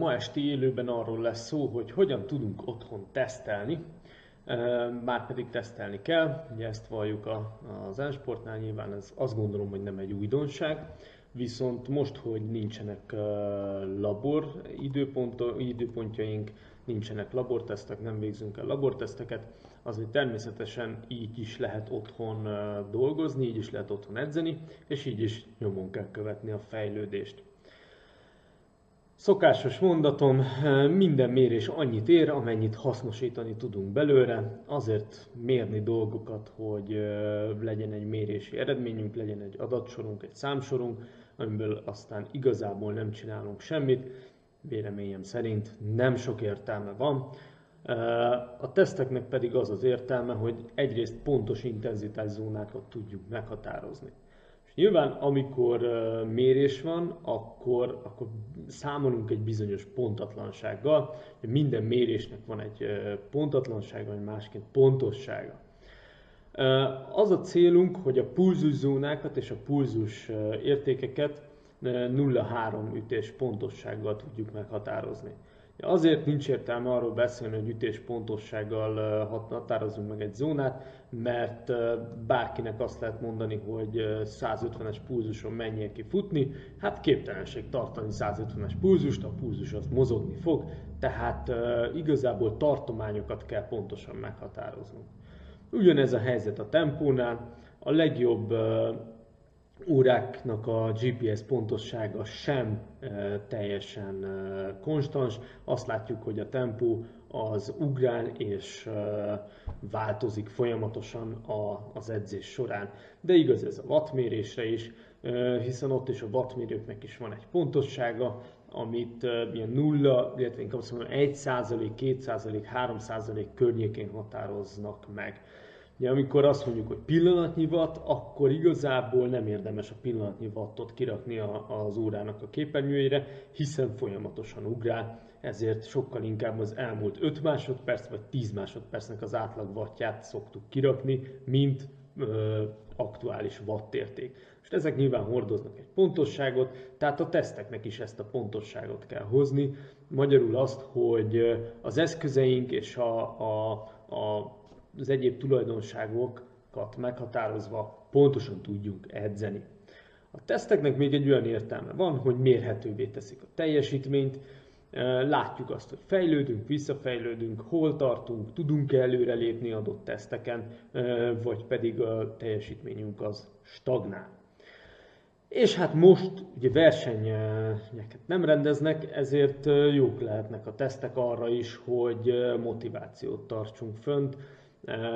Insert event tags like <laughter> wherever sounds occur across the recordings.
Ma esti élőben arról lesz szó, hogy hogyan tudunk otthon tesztelni, már pedig tesztelni kell, ugye ezt valljuk az e-sportnál, nyilván ez azt gondolom, hogy nem egy újdonság, viszont most, hogy nincsenek labor időpontjaink, nincsenek labortesztek, nem végzünk el laborteszteket, azért természetesen így is lehet otthon dolgozni, így is lehet otthon edzeni, és így is nyomon kell követni a fejlődést. Szokásos mondatom, minden mérés annyit ér, amennyit hasznosítani tudunk belőle, azért mérni dolgokat, hogy legyen egy mérési eredményünk, legyen egy adatsorunk, egy számsorunk, amiből aztán igazából nem csinálunk semmit, véleményem szerint nem sok értelme van. A teszteknek pedig az az értelme, hogy egyrészt pontos intenzitászónákat tudjuk meghatározni. És nyilván, amikor mérés van, akkor, akkor számolunk egy bizonyos pontatlansággal. Minden mérésnek van egy pontatlansága, vagy másként pontossága. Az a célunk, hogy a pulzuszónákat és a pulzus értékeket 0-3 ütés pontossággal tudjuk meghatározni. Azért nincs értelme arról beszélni, hogy ütés pontossággal határozunk meg egy zónát, mert bárkinek azt lehet mondani, hogy 150-es pulzuson menjél ki futni, hát képtelenség tartani 150-es pulzust, a pulzus az mozogni fog, tehát igazából tartományokat kell pontosan meghatároznunk. Ugyanez a helyzet a tempónál, a legjobb óráknak a GPS pontossága sem e, teljesen e, konstans. Azt látjuk, hogy a tempó az ugrál és e, változik folyamatosan a, az edzés során. De igaz ez a wattmérésre is, hiszen ott is a wattmérőknek is van egy pontossága, amit ilyen nulla, illetve inkább azt mondom 1 2 3% környékén határoznak meg. Ugye, amikor azt mondjuk, hogy pillanatnyi watt, akkor igazából nem érdemes a pillanatnyi wattot kirakni a, az órának a képernyőjére, hiszen folyamatosan ugrál, ezért sokkal inkább az elmúlt 5 másodperc vagy 10 másodpercnek az átlag wattját szoktuk kirakni, mint ö, aktuális watt érték. És ezek nyilván hordoznak egy pontosságot, tehát a teszteknek is ezt a pontosságot kell hozni. Magyarul azt, hogy az eszközeink és a, a, a az egyéb tulajdonságokat meghatározva pontosan tudjunk edzeni. A teszteknek még egy olyan értelme van, hogy mérhetővé teszik a teljesítményt, látjuk azt, hogy fejlődünk, visszafejlődünk, hol tartunk, tudunk-e előrelépni adott teszteken, vagy pedig a teljesítményünk az stagnál. És hát most ugye versenyeket nem rendeznek, ezért jók lehetnek a tesztek arra is, hogy motivációt tartsunk fönt,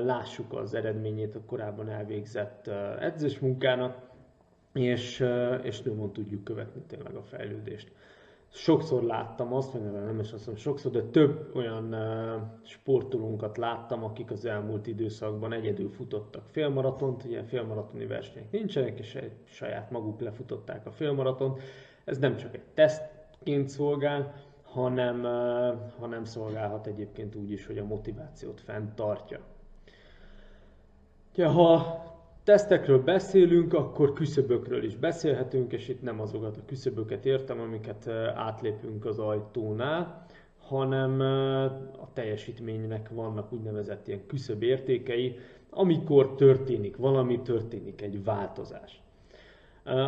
lássuk az eredményét a korábban elvégzett edzésmunkának, és, és nyomon tudjuk követni tényleg a fejlődést. Sokszor láttam azt, vagy nem is azt mondom sokszor, de több olyan sportolónkat láttam, akik az elmúlt időszakban egyedül futottak félmaratont, ilyen félmaratoni versenyek nincsenek, és egy saját maguk lefutották a félmaratont. Ez nem csak egy tesztként szolgál, hanem, hanem szolgálhat egyébként úgy is, hogy a motivációt fenntartja. Ha tesztekről beszélünk, akkor küszöbökről is beszélhetünk, és itt nem azokat a küszöböket értem, amiket átlépünk az ajtónál, hanem a teljesítménynek vannak úgynevezett ilyen küszöb értékei, amikor történik valami, történik egy változás.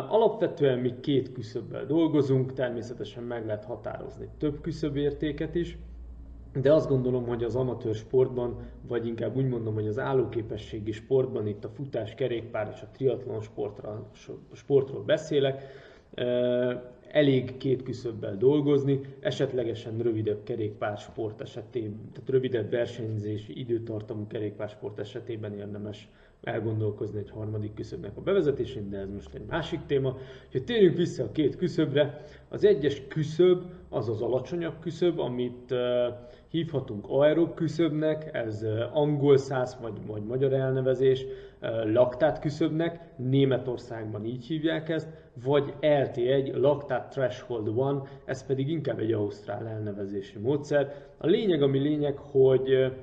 Alapvetően mi két küszöbbel dolgozunk, természetesen meg lehet határozni több küszöbértéket is, de azt gondolom, hogy az amatőr sportban, vagy inkább úgy mondom, hogy az állóképességi sportban, itt a futás, kerékpár és a triatlon sportra, sportról beszélek, elég két küszöbbel dolgozni, esetlegesen rövidebb kerékpársport esetében, tehát rövidebb versenyzési időtartamú kerékpársport esetében érdemes elgondolkozni egy harmadik küszöbnek a bevezetésén, de ez most egy másik téma. Ha térjünk vissza a két küszöbre, az egyes küszöb az az alacsonyabb küszöb, amit hívhatunk aerob küszöbnek, ez angol száz vagy, vagy magyar elnevezés, laktát küszöbnek, Németországban így hívják ezt, vagy LT1, laktát threshold one, ez pedig inkább egy ausztrál elnevezési módszer. A lényeg, ami lényeg, hogy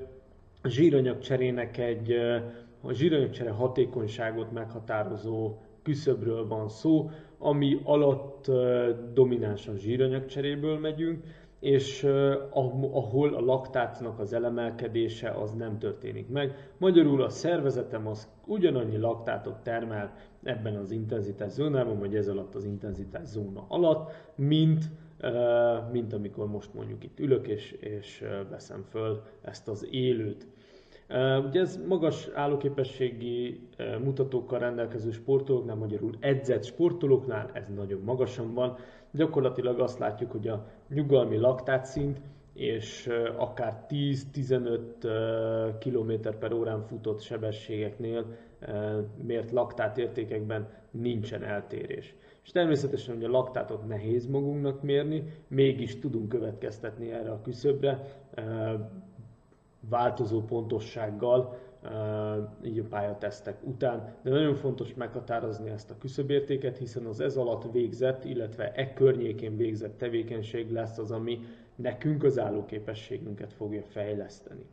zsíranyagcserének egy a zsíranyagcsere hatékonyságot meghatározó küszöbről van szó, ami alatt dominánsan zsíranyagcseréből megyünk, és ahol a laktátnak az elemelkedése az nem történik meg. Magyarul a szervezetem az ugyanannyi laktátot termel ebben az intenzitás zónában, vagy ez alatt az intenzitás zóna alatt, mint, mint amikor most mondjuk itt ülök és, és veszem föl ezt az élőt. Ugye ez magas állóképességi mutatókkal rendelkező sportolóknál, magyarul edzett sportolóknál ez nagyon magasan van. Gyakorlatilag azt látjuk, hogy a nyugalmi laktátszint és akár 10-15 km per órán futott sebességeknél mért laktát értékekben nincsen eltérés. És természetesen, hogy a laktátot nehéz magunknak mérni, mégis tudunk következtetni erre a küszöbre, változó pontossággal, így a pályatesztek után, de nagyon fontos meghatározni ezt a küszöbértéket, hiszen az ez alatt végzett, illetve e környékén végzett tevékenység lesz az, ami nekünk az állóképességünket fogja fejleszteni.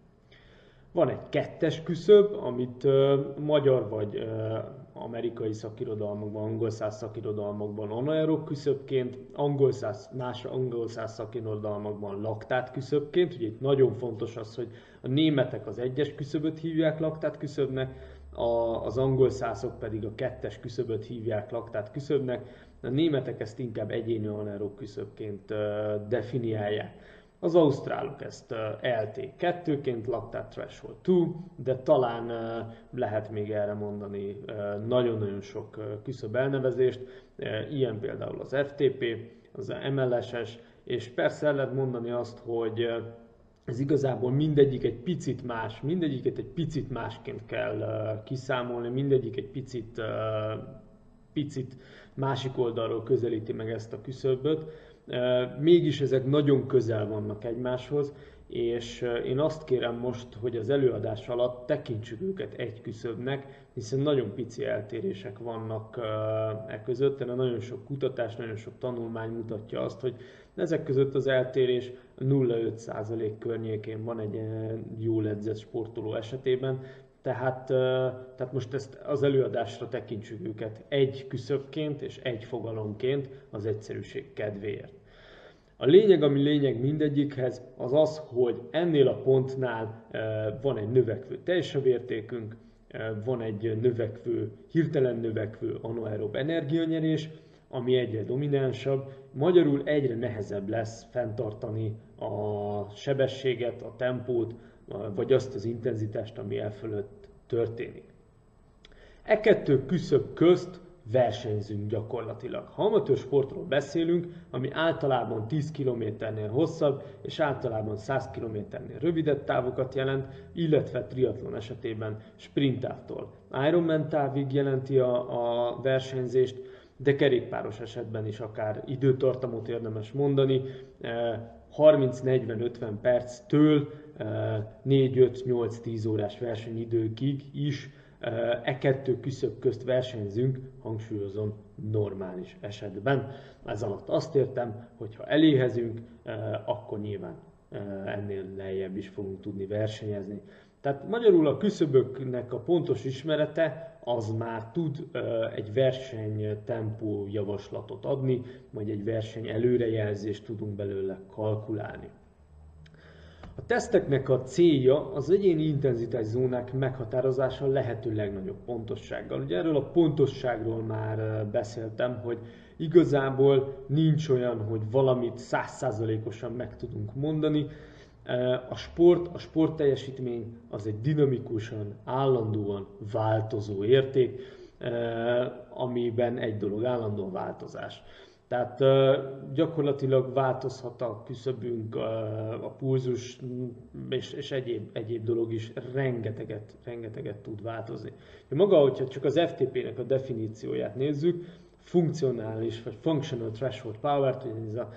Van egy kettes küszöb, amit magyar vagy amerikai szakirodalmakban, angol száz szakirodalmakban anaerob küszöbként, angol száz, más angol száz szakirodalmakban laktát küszöbként. Ugye itt nagyon fontos az, hogy a németek az egyes küszöböt hívják laktát küszöbnek, a, az angol szászok pedig a kettes küszöböt hívják laktát küszöbnek. A németek ezt inkább egyéni anaerob küszöbként definiálják. Az ausztrálok ezt LT2-ként, Lactate Threshold 2, de talán lehet még erre mondani nagyon-nagyon sok küszöbb elnevezést, ilyen például az FTP, az MLSS, és persze el lehet mondani azt, hogy ez igazából mindegyik egy picit más, mindegyiket egy picit másként kell kiszámolni, mindegyik egy picit, picit másik oldalról közelíti meg ezt a küszöböt mégis ezek nagyon közel vannak egymáshoz, és én azt kérem most, hogy az előadás alatt tekintsük őket egy küszöbnek, hiszen nagyon pici eltérések vannak e között, de nagyon sok kutatás, nagyon sok tanulmány mutatja azt, hogy ezek között az eltérés 0,5% környékén van egy jól edzett sportoló esetében, tehát, tehát most ezt az előadásra tekintsük őket egy küszöbként és egy fogalomként az egyszerűség kedvéért. A lényeg, ami lényeg mindegyikhez, az az, hogy ennél a pontnál van egy növekvő teljesebb értékünk, van egy növekvő, hirtelen növekvő anaerob energianyerés, ami egyre dominánsabb, magyarul egyre nehezebb lesz fenntartani a sebességet, a tempót, vagy azt az intenzitást, ami el fölött történik. E kettő küszöb közt versenyzünk gyakorlatilag. Ha amatőr sportról beszélünk, ami általában 10 kilométernél hosszabb, és általában 100 kilométernél rövidebb távokat jelent, illetve triatlon esetében sprintávtól Ironman távig jelenti a, a versenyzést, de kerékpáros esetben is akár időtartamot érdemes mondani, 30-40-50 perctől 4-5-8-10 órás versenyidőkig is e kettő küszöb közt versenyzünk, hangsúlyozom, normális esetben. Ez alatt azt értem, hogy ha eléhezünk, akkor nyilván ennél lejjebb is fogunk tudni versenyezni. Tehát magyarul a küszöböknek a pontos ismerete az már tud egy verseny tempó javaslatot adni, vagy egy verseny előrejelzést tudunk belőle kalkulálni. A teszteknek a célja az egyéni intenzitás zónák meghatározása lehető legnagyobb pontossággal. Ugye erről a pontosságról már beszéltem, hogy igazából nincs olyan, hogy valamit százszázalékosan meg tudunk mondani. A sport, a sportteljesítmény az egy dinamikusan, állandóan változó érték, amiben egy dolog állandóan változás. Tehát gyakorlatilag változhat a küszöbünk, a pulzus és, és egyéb, egyéb dolog is rengeteget, rengeteget tud változni. Maga, hogyha csak az FTP-nek a definícióját nézzük, funkcionális vagy functional threshold power, ez a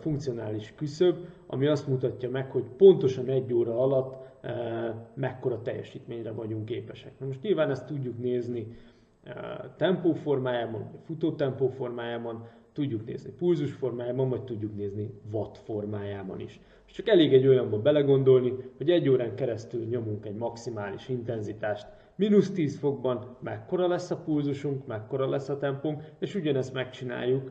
funkcionális küszöb, ami azt mutatja meg, hogy pontosan egy óra alatt e, mekkora teljesítményre vagyunk képesek. Na most nyilván ezt tudjuk nézni e, tempó formájában, vagy futótempó formájában, tudjuk nézni pulzus formájában, vagy tudjuk nézni watt formájában is. És csak elég egy olyanba belegondolni, hogy egy órán keresztül nyomunk egy maximális intenzitást, mínusz 10 fokban mekkora lesz a pulzusunk, mekkora lesz a tempónk, és ugyanezt megcsináljuk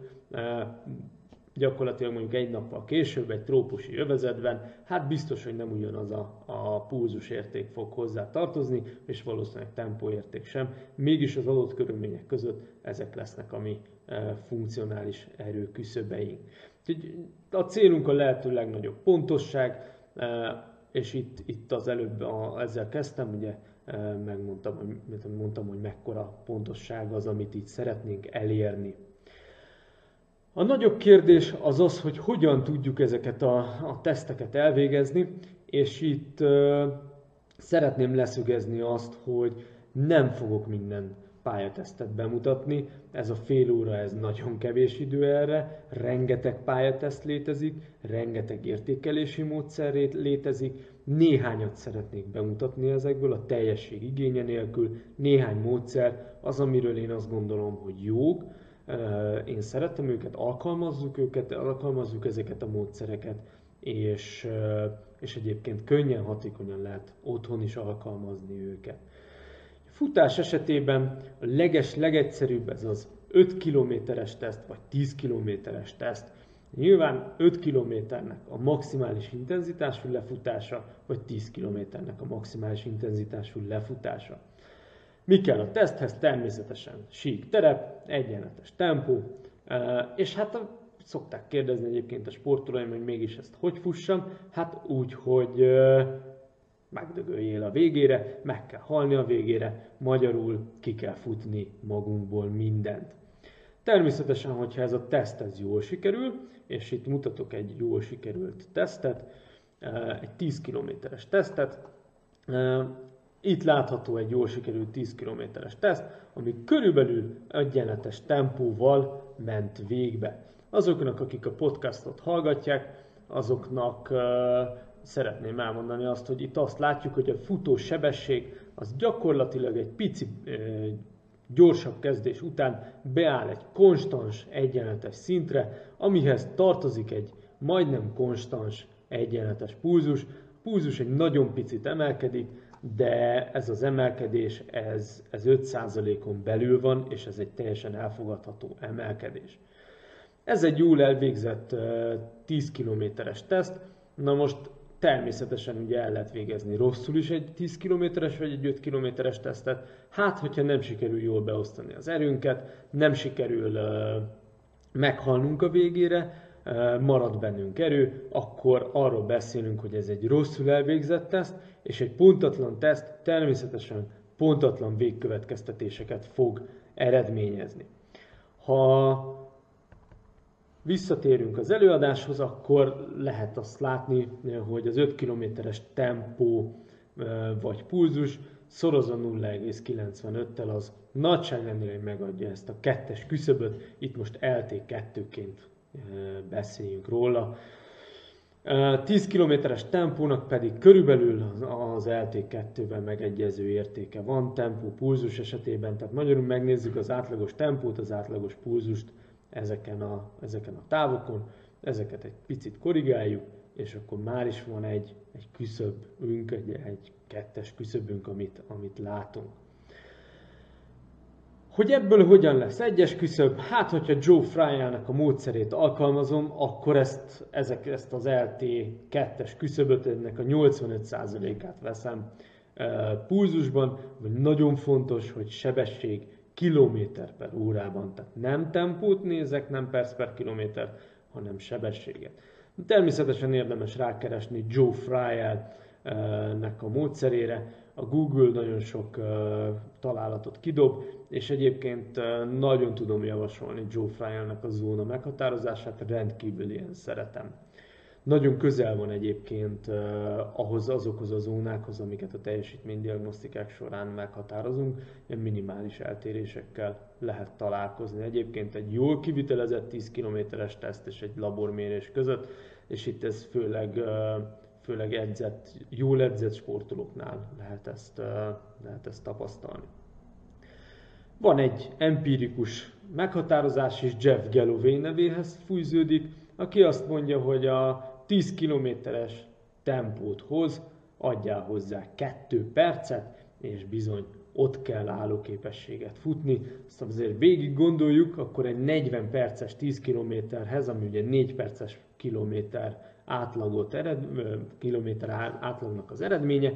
gyakorlatilag mondjuk egy nappal később egy trópusi övezetben, hát biztos, hogy nem ugyanaz a, a pulzus érték fog hozzá tartozni, és valószínűleg tempóérték sem. Mégis az adott körülmények között ezek lesznek a mi e, funkcionális erő küszöbeink. A célunk a lehető legnagyobb pontosság, e, és itt, itt az előbb a, ezzel kezdtem, ugye e, megmondtam, hogy, mondtam, hogy mekkora pontosság az, amit itt szeretnénk elérni. A nagyobb kérdés az az, hogy hogyan tudjuk ezeket a, a teszteket elvégezni, és itt uh, szeretném leszögezni azt, hogy nem fogok minden pályatesztet bemutatni. Ez a fél óra, ez nagyon kevés idő erre, rengeteg pályateszt létezik, rengeteg értékelési módszer létezik, néhányat szeretnék bemutatni ezekből a teljesség igénye nélkül, néhány módszer az, amiről én azt gondolom, hogy jók, én szeretem őket, alkalmazzuk őket, alkalmazzuk ezeket a módszereket, és, és egyébként könnyen, hatékonyan lehet otthon is alkalmazni őket. A futás esetében a leges, legegyszerűbb ez az 5 kilométeres teszt, vagy 10 kilométeres teszt. Nyilván 5 kilométernek a maximális intenzitású lefutása, vagy 10 kilométernek a maximális intenzitású lefutása. Mi kell a teszthez? Természetesen sík terep, egyenletes tempó, és hát a, szokták kérdezni egyébként a sportolóim, hogy mégis ezt hogy fussam? Hát úgy, hogy megdögöljél a végére, meg kell halni a végére, magyarul ki kell futni magunkból mindent. Természetesen, hogyha ez a teszt ez jól sikerül, és itt mutatok egy jól sikerült tesztet, egy 10 kilométeres tesztet, itt látható egy jól sikerült 10 kilométeres teszt, ami körülbelül egyenletes tempóval ment végbe. Azoknak, akik a podcastot hallgatják, azoknak uh, szeretném elmondani azt, hogy itt azt látjuk, hogy a futó sebesség az gyakorlatilag egy pici uh, gyorsabb kezdés után beáll egy konstans, egyenletes szintre, amihez tartozik egy majdnem konstans, egyenletes pulzus. A pulzus egy nagyon picit emelkedik, de ez az emelkedés, ez, ez 5%-on belül van, és ez egy teljesen elfogadható emelkedés. Ez egy jól elvégzett 10 kilométeres teszt, na most természetesen ugye el lehet végezni rosszul is egy 10 kilométeres vagy egy 5 kilométeres tesztet, hát hogyha nem sikerül jól beosztani az erőnket, nem sikerül meghalnunk a végére, marad bennünk erő, akkor arról beszélünk, hogy ez egy rosszul elvégzett teszt, és egy pontatlan teszt természetesen pontatlan végkövetkeztetéseket fog eredményezni. Ha visszatérünk az előadáshoz, akkor lehet azt látni, hogy az 5 kilométeres tempó vagy pulzus szorozza 0,95-tel az nagyságrendileg megadja ezt a kettes küszöböt, itt most LT2-ként beszéljünk róla. 10 kilométeres tempónak pedig körülbelül az LT2-ben megegyező értéke van tempó pulzus esetében, tehát magyarul megnézzük az átlagos tempót, az átlagos pulzust ezeken a, ezeken a távokon, ezeket egy picit korrigáljuk, és akkor már is van egy, egy küszöbünk, egy, egy kettes küszöbünk, amit, amit látunk. Hogy ebből hogyan lesz egyes küszöb? Hát, hogyha Joe Fryának a módszerét alkalmazom, akkor ezt, ezek, ezt az LT 2-es küszöböt, ennek a 85%-át veszem e, pulzusban, vagy nagyon fontos, hogy sebesség kilométer per órában, tehát nem tempót nézek, nem perc per kilométer, hanem sebességet. Természetesen érdemes rákeresni Joe Fry-nek a módszerére, a Google nagyon sok találatot kidob, és egyébként nagyon tudom javasolni Joe Fryer-nek a zóna meghatározását, rendkívül ilyen szeretem. Nagyon közel van egyébként ahhoz, azokhoz a zónákhoz, amiket a teljesítménydiagnosztikák során meghatározunk, ilyen minimális eltérésekkel lehet találkozni. Egyébként egy jól kivitelezett 10 kilométeres teszt és egy labormérés között, és itt ez főleg főleg edzett, jól edzett sportolóknál lehet ezt, lehet ezt tapasztalni. Van egy empirikus meghatározás is, Jeff Galloway nevéhez fűződik, aki azt mondja, hogy a 10 kilométeres tempót hoz, adjál hozzá 2 percet, és bizony ott kell állóképességet futni. Azt azért végig gondoljuk, akkor egy 40 perces 10 kilométerhez, ami ugye 4 perces kilométer átlagot ered, kilométer átlagnak az eredménye,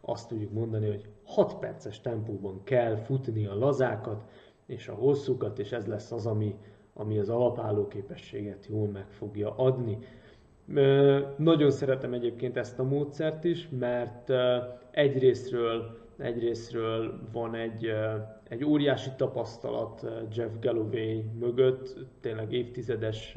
azt tudjuk mondani, hogy 6 perces tempóban kell futni a lazákat és a hosszúkat, és ez lesz az, ami, ami az alapálló képességet jól meg fogja adni. Nagyon szeretem egyébként ezt a módszert is, mert egyrésztről, egyrésztről van egy, egy óriási tapasztalat Jeff Galloway mögött, tényleg évtizedes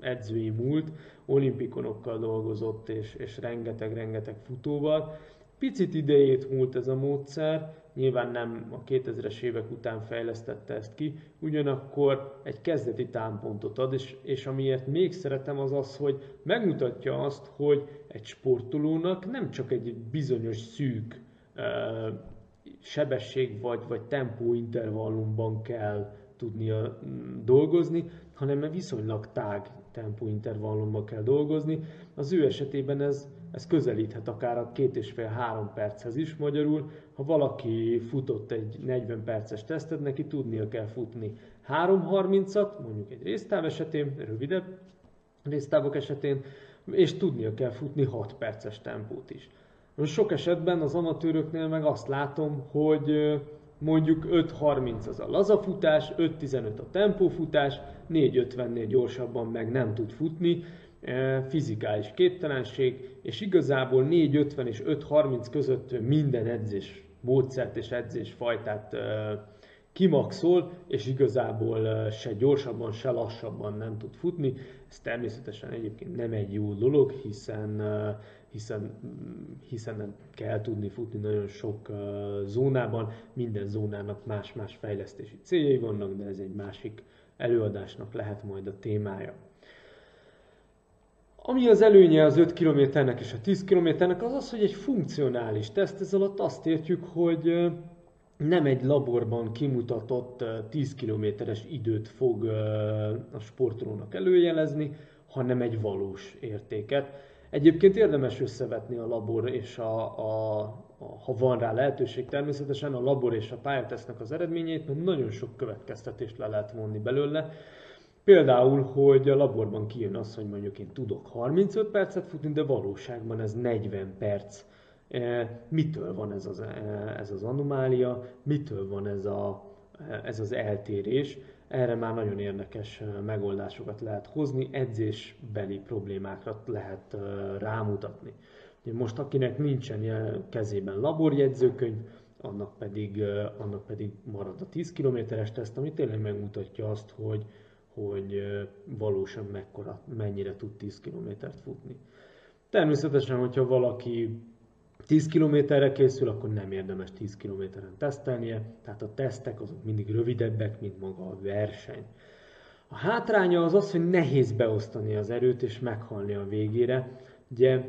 edzői múlt, olimpikonokkal dolgozott, és, és rengeteg-rengeteg futóval. Picit idejét múlt ez a módszer, nyilván nem a 2000-es évek után fejlesztette ezt ki, ugyanakkor egy kezdeti támpontot ad, és, és amiért még szeretem az az, hogy megmutatja azt, hogy egy sportolónak nem csak egy bizonyos szűk uh, sebesség vagy, vagy tempó intervallumban kell tudnia mm, dolgozni, hanem viszonylag tág tempóintervallumban kell dolgozni. Az ő esetében ez, ez közelíthet akár a két és fél három perchez is magyarul. Ha valaki futott egy 40 perces tesztet, neki tudnia kell futni 3.30-at, mondjuk egy résztáv esetén, rövidebb résztávok esetén, és tudnia kell futni 6 perces tempót is. Most sok esetben az amatőröknél meg azt látom, hogy mondjuk 5.30 az a lazafutás, 5.15 a tempófutás, 4.50-nél gyorsabban meg nem tud futni, e, fizikális képtelenség, és igazából 4.50 és 5.30 között minden edzés módszert és edzésfajtát e, kimaxol, és igazából se gyorsabban, se lassabban nem tud futni. Ez természetesen egyébként nem egy jó dolog, hiszen hiszen, hiszen nem kell tudni futni nagyon sok zónában, minden zónának más-más fejlesztési céljai vannak, de ez egy másik előadásnak lehet majd a témája. Ami az előnye az 5 kilométernek és a 10 kilométernek az az, hogy egy funkcionális teszt, ez alatt azt értjük, hogy nem egy laborban kimutatott 10 kilométeres időt fog a sportolónak előjelezni, hanem egy valós értéket. Egyébként érdemes összevetni a labor és a, a, a, ha van rá lehetőség természetesen, a labor és a pályatesznek az eredményeit, mert nagyon sok következtetést le lehet vonni belőle. Például, hogy a laborban kijön az, hogy mondjuk én tudok 35 percet futni, de valóságban ez 40 perc. E, mitől van ez az, e, ez az anomália, mitől van ez, a, ez az eltérés? Erre már nagyon érdekes megoldásokat lehet hozni, edzésbeli problémákra lehet rámutatni. Most akinek nincsen kezében laborjegyzőkönyv, annak pedig, annak pedig marad a 10 kilométeres teszt, ami tényleg megmutatja azt, hogy, hogy valósan mekkora, mennyire tud 10 kilométert futni. Természetesen, hogyha valaki 10 kilométerre készül, akkor nem érdemes 10 kilométeren tesztelnie, tehát a tesztek azok mindig rövidebbek, mint maga a verseny. A hátránya az az, hogy nehéz beosztani az erőt és meghalni a végére. Ugye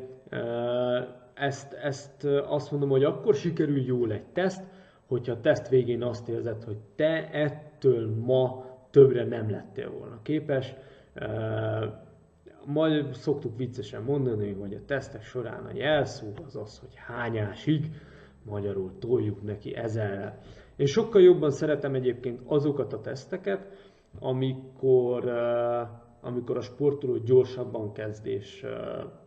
ezt, ezt azt mondom, hogy akkor sikerül jól egy teszt, hogyha a teszt végén azt érzed, hogy te ettől ma többre nem lettél volna képes, majd szoktuk viccesen mondani, hogy a tesztek során a jelszó az az, hogy hányásig, magyarul toljuk neki ezerre. Én sokkal jobban szeretem egyébként azokat a teszteket, amikor, amikor a sportoló gyorsabban kezd, és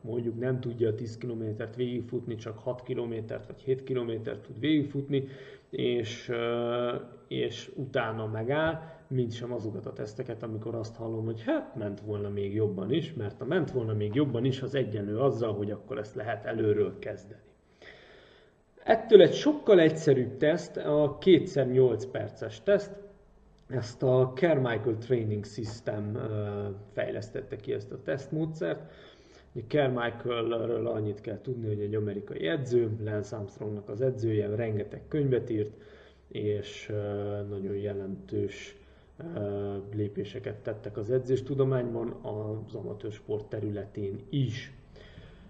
mondjuk nem tudja a 10 kilométert végigfutni, csak 6 kilométert vagy 7 kilométert tud végigfutni, és, és utána megáll, mint sem azokat a teszteket, amikor azt hallom, hogy hát ment volna még jobban is, mert a ment volna még jobban is az egyenlő azzal, hogy akkor ezt lehet előről kezdeni. Ettől egy sokkal egyszerűbb teszt, a 2x8 perces teszt, ezt a Carmichael Training System fejlesztette ki ezt a tesztmódszert. Carmichaelről annyit kell tudni, hogy egy amerikai edző, Lance Armstrongnak az edzője, rengeteg könyvet írt, és nagyon jelentős lépéseket tettek az edzéstudományban, az amatőr sport területén is.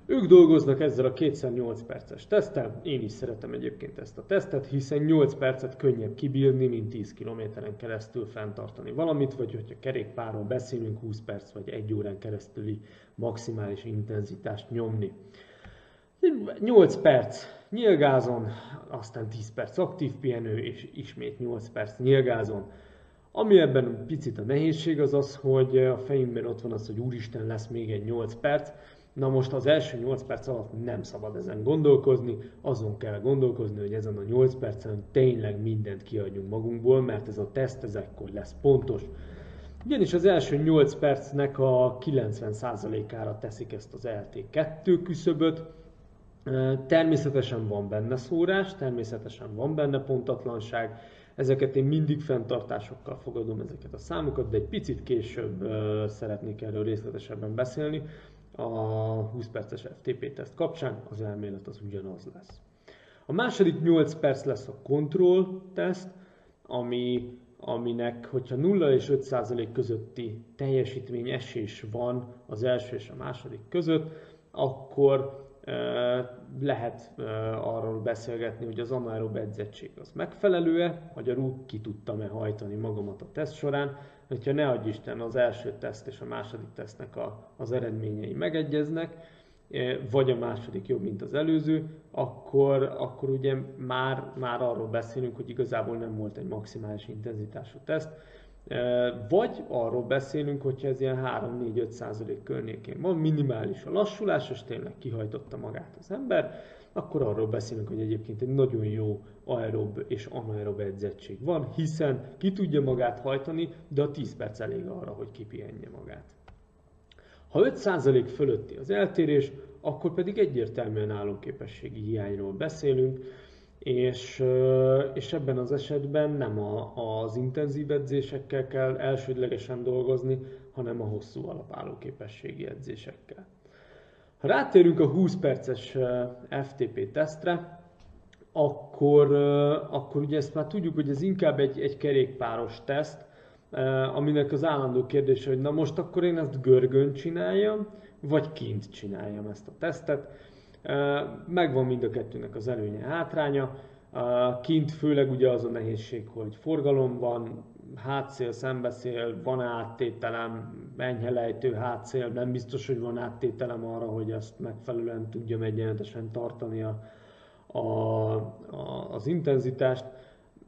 Ők dolgoznak ezzel a 2x8 perces teszttel, én is szeretem egyébként ezt a tesztet, hiszen 8 percet könnyebb kibírni, mint 10 kilométeren keresztül fenntartani valamit, vagy hogyha kerékpárról beszélünk, 20 perc vagy 1 órán keresztüli maximális intenzitást nyomni. 8 perc nyilgázon, aztán 10 perc aktív pihenő, és ismét 8 perc nyilgázon. Ami ebben picit a nehézség az az, hogy a fejünkben ott van az, hogy úristen lesz még egy 8 perc, Na most az első 8 perc alatt nem szabad ezen gondolkozni, azon kell gondolkozni, hogy ezen a 8 percen tényleg mindent kiadjunk magunkból, mert ez a teszt ez ekkor lesz pontos. Ugyanis az első 8 percnek a 90%-ára teszik ezt az LT2 küszöböt. Természetesen van benne szórás, természetesen van benne pontatlanság, ezeket én mindig fenntartásokkal fogadom ezeket a számokat, de egy picit később szeretnék erről részletesebben beszélni a 20 perces FTP teszt kapcsán az elmélet az ugyanaz lesz. A második 8 perc lesz a control teszt, ami, aminek, hogyha 0 és 5 százalék közötti teljesítmény esés van az első és a második között, akkor lehet arról beszélgetni, hogy az anaerob edzettség az megfelelő-e, magyarul ki tudtam-e hajtani magamat a teszt során, hogyha ne adj Isten az első teszt és a második tesztnek a, az eredményei megegyeznek, vagy a második jobb, mint az előző, akkor, akkor ugye már, már arról beszélünk, hogy igazából nem volt egy maximális intenzitású teszt, vagy arról beszélünk, hogyha ez ilyen 3-4-5 százalék környékén van, minimális a lassulás, és tényleg kihajtotta magát az ember, akkor arról beszélünk, hogy egyébként egy nagyon jó aerob és anaerob edzettség van, hiszen ki tudja magát hajtani, de a 10 perc elég arra, hogy kipihenje magát. Ha 5% fölötti az eltérés, akkor pedig egyértelműen állóképességi hiányról beszélünk, és, és ebben az esetben nem a, az intenzív edzésekkel kell elsődlegesen dolgozni, hanem a hosszú alapállóképességi edzésekkel. Ha rátérünk a 20 perces FTP tesztre, akkor, akkor ugye ezt már tudjuk, hogy ez inkább egy, egy kerékpáros teszt, aminek az állandó kérdése, hogy na most akkor én ezt görgön csináljam, vagy kint csináljam ezt a tesztet. Megvan mind a kettőnek az előnye, hátránya. Kint főleg ugye az a nehézség, hogy forgalom van, hátszél, szembeszél, van áttételem, enyhe lejtő hátszél, nem biztos, hogy van áttételem arra, hogy azt megfelelően tudjam egyenletesen tartani a, a, a, az intenzitást.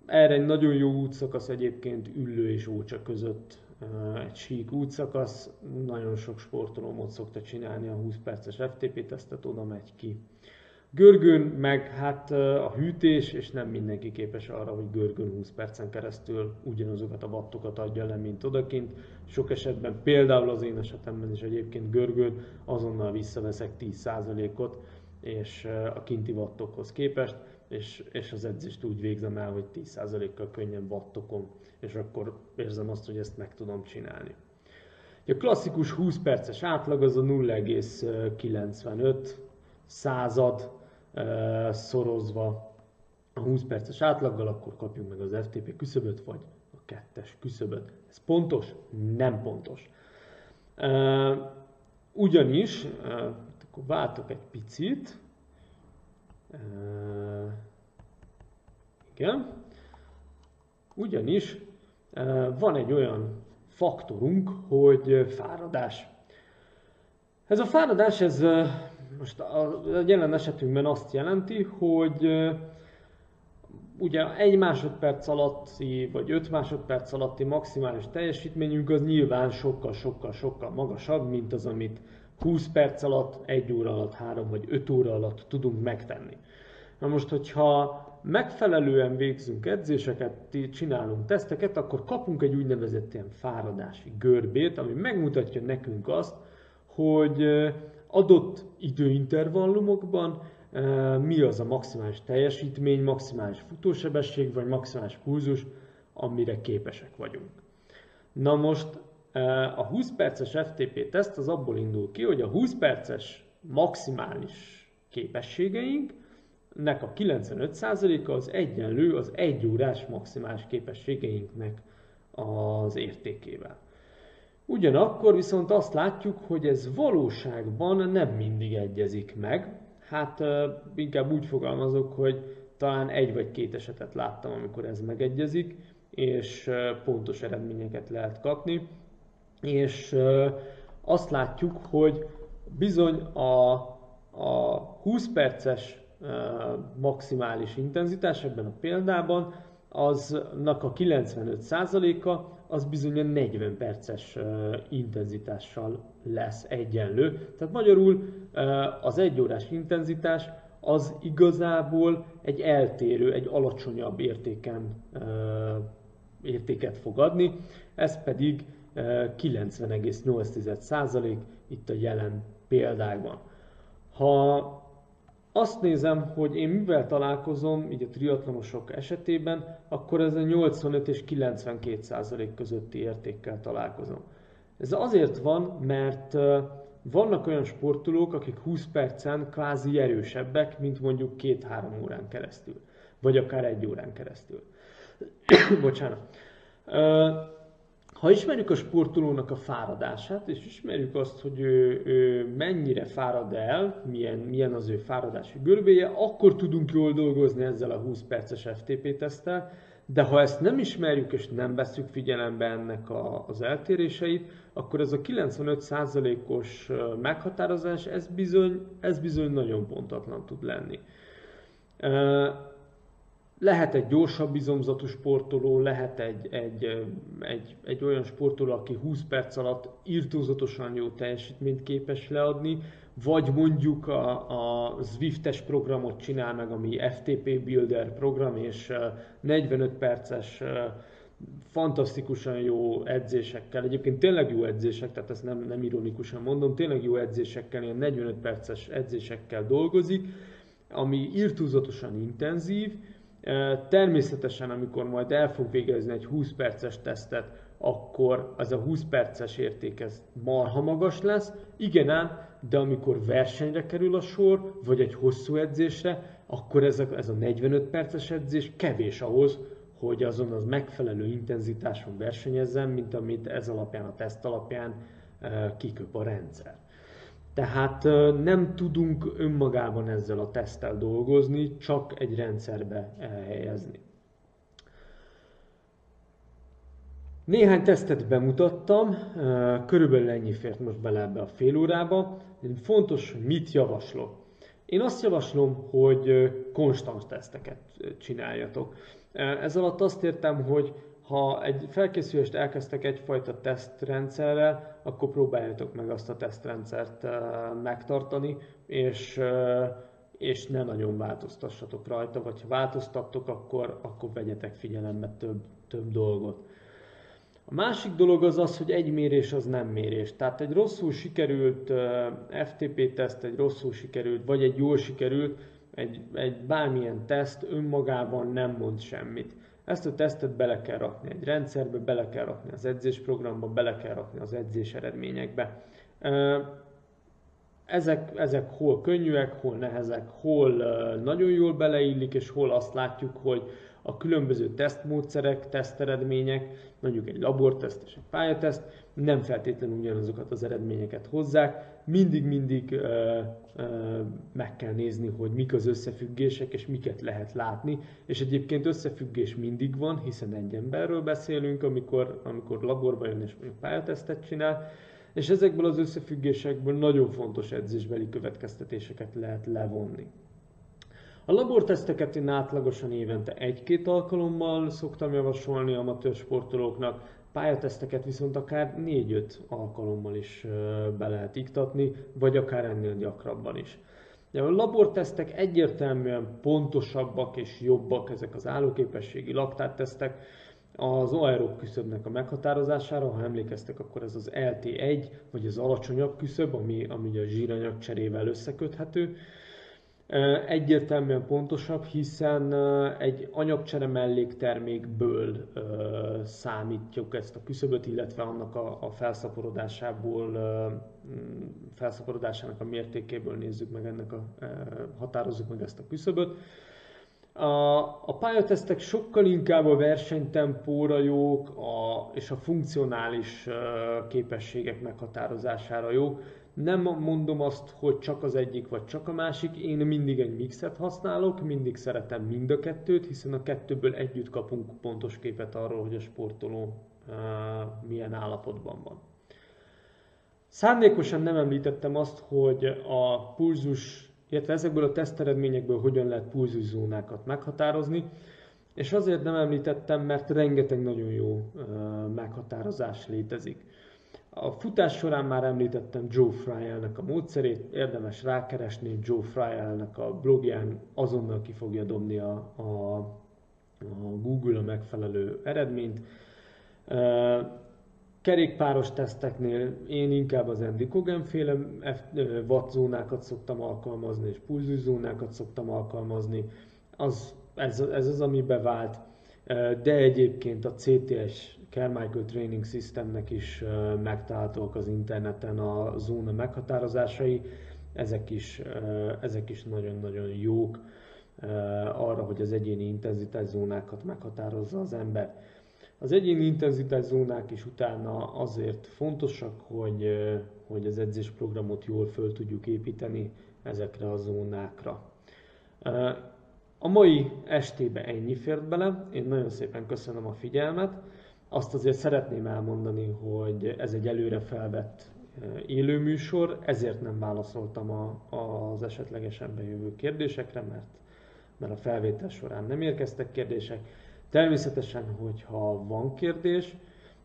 Erre egy nagyon jó útszakasz egyébként Üllő és Ócsa között egy sík útszakasz, nagyon sok sportoló ott szokta csinálni a 20 perces FTP tesztet, oda megy ki. Görgőn meg hát a hűtés, és nem mindenki képes arra, hogy görgőn 20 percen keresztül ugyanazokat a wattokat adja le, mint odakint. Sok esetben, például az én esetemben is egyébként görgőn azonnal visszaveszek 10%-ot, és a kinti wattokhoz képest, és, és az edzést úgy végzem el, hogy 10%-kal könnyebb wattokon, és akkor érzem azt, hogy ezt meg tudom csinálni. A klasszikus 20 perces átlag az a 0,95 század szorozva a 20 perces átlaggal, akkor kapjuk meg az FTP küszöböt, vagy a kettes küszöböt. Ez pontos? Nem pontos. Ugyanis, akkor váltok egy picit, igen, ugyanis van egy olyan faktorunk, hogy fáradás. Ez a fáradás, ez most a jelen esetünkben azt jelenti, hogy ugye egy másodperc alatti, vagy öt másodperc alatti maximális teljesítményünk az nyilván sokkal-sokkal-sokkal magasabb, mint az, amit 20 perc alatt, 1 óra alatt, 3 vagy 5 óra alatt tudunk megtenni. Na most, hogyha megfelelően végzünk edzéseket, csinálunk teszteket, akkor kapunk egy úgynevezett ilyen fáradási görbét, ami megmutatja nekünk azt, hogy adott időintervallumokban mi az a maximális teljesítmény, maximális futósebesség vagy maximális pulzus, amire képesek vagyunk. Na most a 20 perces FTP teszt az abból indul ki, hogy a 20 perces maximális képességeink, nek a 95%-a az egyenlő az 1 órás maximális képességeinknek az értékével. Ugyanakkor viszont azt látjuk, hogy ez valóságban nem mindig egyezik meg. Hát inkább úgy fogalmazok, hogy talán egy vagy két esetet láttam, amikor ez megegyezik, és pontos eredményeket lehet kapni. És azt látjuk, hogy bizony a, a 20 perces maximális intenzitás ebben a példában, aznak a 95%-a az bizony a 40 perces intenzitással lesz egyenlő. Tehát magyarul az egyórás intenzitás az igazából egy eltérő, egy alacsonyabb értéken, értéket fog adni, ez pedig 90,8% itt a jelen példákban. Ha azt nézem, hogy én mivel találkozom, így a triatlonosok esetében, akkor ez a 85 és 92 százalék közötti értékkel találkozom. Ez azért van, mert vannak olyan sportolók, akik 20 percen kvázi erősebbek, mint mondjuk 2-3 órán keresztül, vagy akár egy órán keresztül. <coughs> Bocsánat. Ha ismerjük a sportolónak a fáradását, és ismerjük azt, hogy ő, ő mennyire fárad el, milyen, milyen az ő fáradási görbéje, akkor tudunk jól dolgozni ezzel a 20 perces FTP teszttel, de ha ezt nem ismerjük és nem veszük figyelembe ennek a, az eltéréseit, akkor ez a 95%-os meghatározás, ez bizony, ez bizony nagyon pontatlan tud lenni. Lehet egy gyorsabb izomzatú sportoló, lehet egy, egy, egy, egy olyan sportoló, aki 20 perc alatt írtózatosan jó teljesítményt képes leadni, vagy mondjuk a, a Zwift-es programot csinál meg, ami FTP Builder program, és 45 perces fantasztikusan jó edzésekkel, egyébként tényleg jó edzések, tehát ezt nem, nem ironikusan mondom, tényleg jó edzésekkel, ilyen 45 perces edzésekkel dolgozik, ami írtózatosan intenzív, Természetesen, amikor majd el fog végezni egy 20 perces tesztet, akkor az a 20 perces érték ez marha magas lesz. Igen ám, de amikor versenyre kerül a sor, vagy egy hosszú edzésre, akkor ez a, ez a 45 perces edzés kevés ahhoz, hogy azon az megfelelő intenzitáson versenyezzen, mint amit ez alapján, a teszt alapján kiköp a rendszer. Tehát nem tudunk önmagában ezzel a teszttel dolgozni, csak egy rendszerbe helyezni. Néhány tesztet bemutattam, körülbelül ennyi fért most bele ebbe a fél órába. Fontos, mit javaslok. Én azt javaslom, hogy konstans teszteket csináljatok. Ez alatt azt értem, hogy ha egy felkészülést elkezdtek egyfajta tesztrendszerrel, akkor próbáljátok meg azt a tesztrendszert megtartani, és, és ne nagyon változtassatok rajta, vagy ha változtattok, akkor, akkor vegyetek figyelembe több, több dolgot. A másik dolog az az, hogy egy mérés az nem mérés. Tehát egy rosszul sikerült uh, FTP teszt, egy rosszul sikerült, vagy egy jól sikerült, egy, egy bármilyen teszt önmagában nem mond semmit ezt a tesztet bele kell rakni egy rendszerbe, bele kell rakni az edzésprogramba, bele kell rakni az edzés eredményekbe. Ezek, ezek hol könnyűek, hol nehezek, hol nagyon jól beleillik, és hol azt látjuk, hogy a különböző tesztmódszerek, teszteredmények, mondjuk egy laborteszt és egy pályateszt nem feltétlenül ugyanazokat az eredményeket hozzák, mindig-mindig ö, ö, meg kell nézni, hogy mik az összefüggések és miket lehet látni, és egyébként összefüggés mindig van, hiszen egy emberről beszélünk, amikor, amikor laborba jön és mondjuk pályatesztet csinál, és ezekből az összefüggésekből nagyon fontos edzésbeli következtetéseket lehet levonni. A laborteszteket én átlagosan évente egy-két alkalommal szoktam javasolni amatőr sportolóknak, pályateszteket viszont akár 4-5 alkalommal is be lehet iktatni, vagy akár ennél gyakrabban is. De a labortesztek egyértelműen pontosabbak és jobbak, ezek az állóképességi laktáttesztek, az aerob küszöbnek a meghatározására, ha emlékeztek, akkor ez az LT1, vagy az alacsonyabb küszöb, ami, ami a zsíranyag cserével összeköthető egyértelműen pontosabb, hiszen egy anyagcsere melléktermékből számítjuk ezt a küszöböt, illetve annak a, a felszaporodásából, felszaporodásának a mértékéből nézzük meg ennek a, határozzuk meg ezt a küszöböt. A, a pályatesztek sokkal inkább a versenytempóra jók a, és a funkcionális képességek meghatározására jók. Nem mondom azt, hogy csak az egyik vagy csak a másik, én mindig egy mixet használok, mindig szeretem mind a kettőt, hiszen a kettőből együtt kapunk pontos képet arról, hogy a sportoló uh, milyen állapotban van. Szándékosan nem említettem azt, hogy a pulzus, illetve ezekből a teszteredményekből hogyan lehet pulzuszónákat meghatározni, és azért nem említettem, mert rengeteg nagyon jó meghatározás létezik. A futás során már említettem Joe Fryer-nek a módszerét, érdemes rákeresni Joe Fryer-nek a blogján, azonnal ki fogja dobni a, a, a Google a megfelelő eredményt. Kerékpáros teszteknél én inkább az Andy Kogan féle wattzónákat szoktam alkalmazni, és pulzuszónákat szoktam alkalmazni. Az, ez, ez az, ami bevált. De egyébként a CTS Carmichael Training Systemnek is megtalálhatók az interneten a zóna meghatározásai. Ezek is, ezek is nagyon-nagyon jók arra, hogy az egyéni intenzitászónákat meghatározza az ember. Az egyéni intenzitászónák is utána azért fontosak, hogy, hogy az edzésprogramot jól föl tudjuk építeni ezekre a zónákra. A mai estébe ennyi fért bele, én nagyon szépen köszönöm a figyelmet. Azt azért szeretném elmondani, hogy ez egy előre felvett élő műsor, ezért nem válaszoltam a, az esetlegesen bejövő kérdésekre, mert, mert a felvétel során nem érkeztek kérdések. Természetesen, hogyha van kérdés,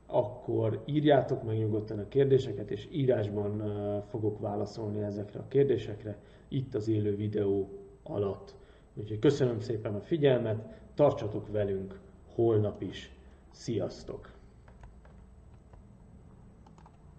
akkor írjátok meg nyugodtan a kérdéseket, és írásban fogok válaszolni ezekre a kérdésekre itt az élő videó alatt. Úgyhogy köszönöm szépen a figyelmet, tartsatok velünk holnap is. Sziasztok!